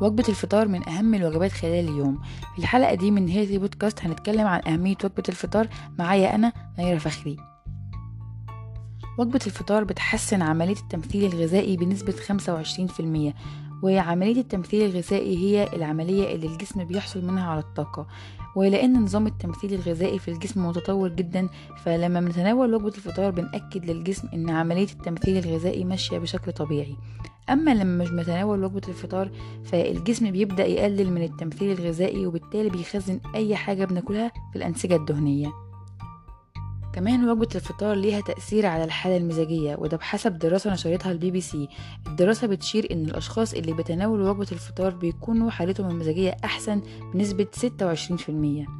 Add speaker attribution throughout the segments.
Speaker 1: وجبة الفطار من أهم الوجبات خلال اليوم. في الحلقة دي من هيلثي بودكاست هنتكلم عن أهمية وجبة الفطار معايا أنا نيرة فخري. وجبة الفطار بتحسن عملية التمثيل الغذائي بنسبة 25% وعملية التمثيل الغذائي هي العملية اللي الجسم بيحصل منها على الطاقة. ولأن نظام التمثيل الغذائي في الجسم متطور جدا فلما بنتناول وجبة الفطار بنأكد للجسم إن عملية التمثيل الغذائي ماشية بشكل طبيعي. أما لما مش بنتناول وجبة الفطار فالجسم بيبدأ يقلل من التمثيل الغذائي وبالتالي بيخزن أي حاجة بناكلها في الأنسجة الدهنية. كمان وجبة الفطار ليها تأثير على الحالة المزاجية وده بحسب دراسة نشرتها البي بي سي الدراسة بتشير إن الأشخاص اللي بيتناولوا وجبة الفطار بيكونوا حالتهم المزاجية أحسن بنسبة 26%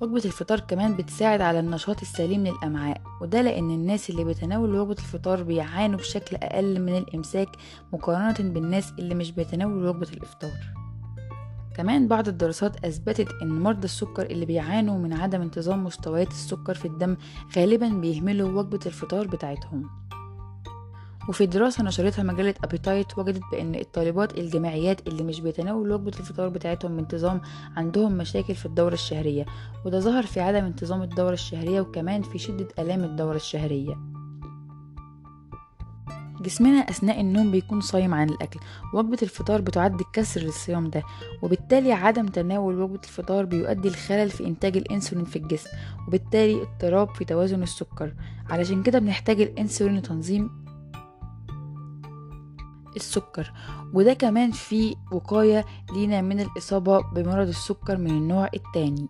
Speaker 1: وجبة الفطار كمان بتساعد على النشاط السليم للأمعاء وده لأن الناس اللي بيتناولوا وجبة الفطار بيعانوا بشكل أقل من الإمساك مقارنة بالناس اللي مش بيتناولوا وجبة الإفطار. كمان بعض الدراسات أثبتت إن مرضى السكر اللي بيعانوا من عدم انتظام مستويات السكر في الدم غالبا بيهملوا وجبة الفطار بتاعتهم. وفي دراسة نشرتها مجلة أبيتايت وجدت بأن الطالبات الجامعيات اللي مش بيتناولوا وجبة الفطار بتاعتهم بانتظام عندهم مشاكل في الدورة الشهرية وده ظهر في عدم انتظام الدورة الشهرية وكمان في شدة آلام الدورة الشهرية. جسمنا أثناء النوم بيكون صايم عن الأكل وجبة الفطار بتعد كسر للصيام ده وبالتالي عدم تناول وجبة الفطار بيؤدي لخلل في إنتاج الأنسولين في الجسم وبالتالي اضطراب في توازن السكر. علشان كده بنحتاج الأنسولين لتنظيم السكر. وده كمان في وقاية لينا من الإصابة بمرض السكر من النوع التاني.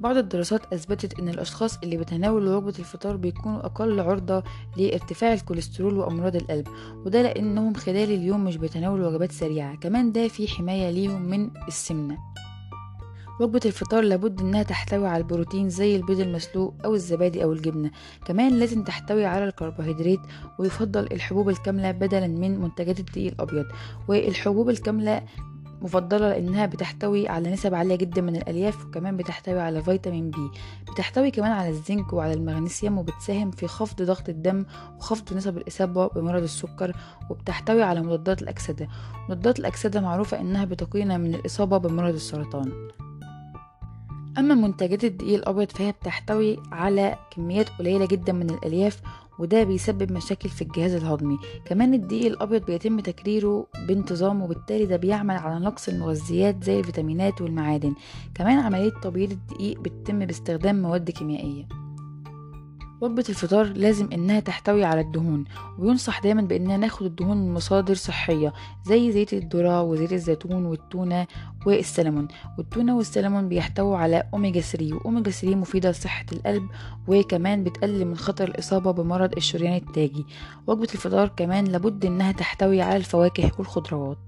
Speaker 1: بعض الدراسات أثبتت أن الأشخاص اللي بيتناولوا وجبة الفطار بيكونوا أقل عرضة لارتفاع الكوليسترول وأمراض القلب وده لأنهم خلال اليوم مش بيتناولوا وجبات سريعة. كمان ده في حماية ليهم من السمنة. وجبة الفطار لابد إنها تحتوي على البروتين زي البيض المسلوق أو الزبادي أو الجبنة. كمان لازم تحتوي على الكربوهيدرات ويفضل الحبوب الكاملة بدلا من منتجات الدقيق الأبيض. والحبوب الكاملة مفضلة لأنها بتحتوي على نسب عالية جدا من الألياف وكمان بتحتوي على فيتامين بي. بتحتوي كمان على الزنك وعلى المغنيسيوم وبتساهم في خفض ضغط الدم وخفض نسب الإصابة بمرض السكر وبتحتوي على مضادات الأكسدة. مضادات الأكسدة معروفة إنها بتقينا من الإصابة بمرض السرطان. أما منتجات الدقيق الأبيض فهي بتحتوي على كميات قليلة جدا من الألياف وده بيسبب مشاكل في الجهاز الهضمي. كمان الدقيق الأبيض بيتم تكريره بانتظام وبالتالي ده بيعمل على نقص المغذيات زي الفيتامينات والمعادن. كمان عملية تبييض الدقيق بتتم باستخدام مواد كيميائية. وجبة الفطار لازم إنها تحتوي على الدهون وينصح دايما بإننا ناخد الدهون من مصادر صحية زي زيت الذرة وزيت الزيتون والتونة والسلمون. والتونة والسلمون بيحتووا على أوميجا 3 وأوميجا 3 مفيدة لصحة القلب وكمان بتقلل من خطر الإصابة بمرض الشريان التاجي. وجبة الفطار كمان لابد إنها تحتوي على الفواكه والخضروات.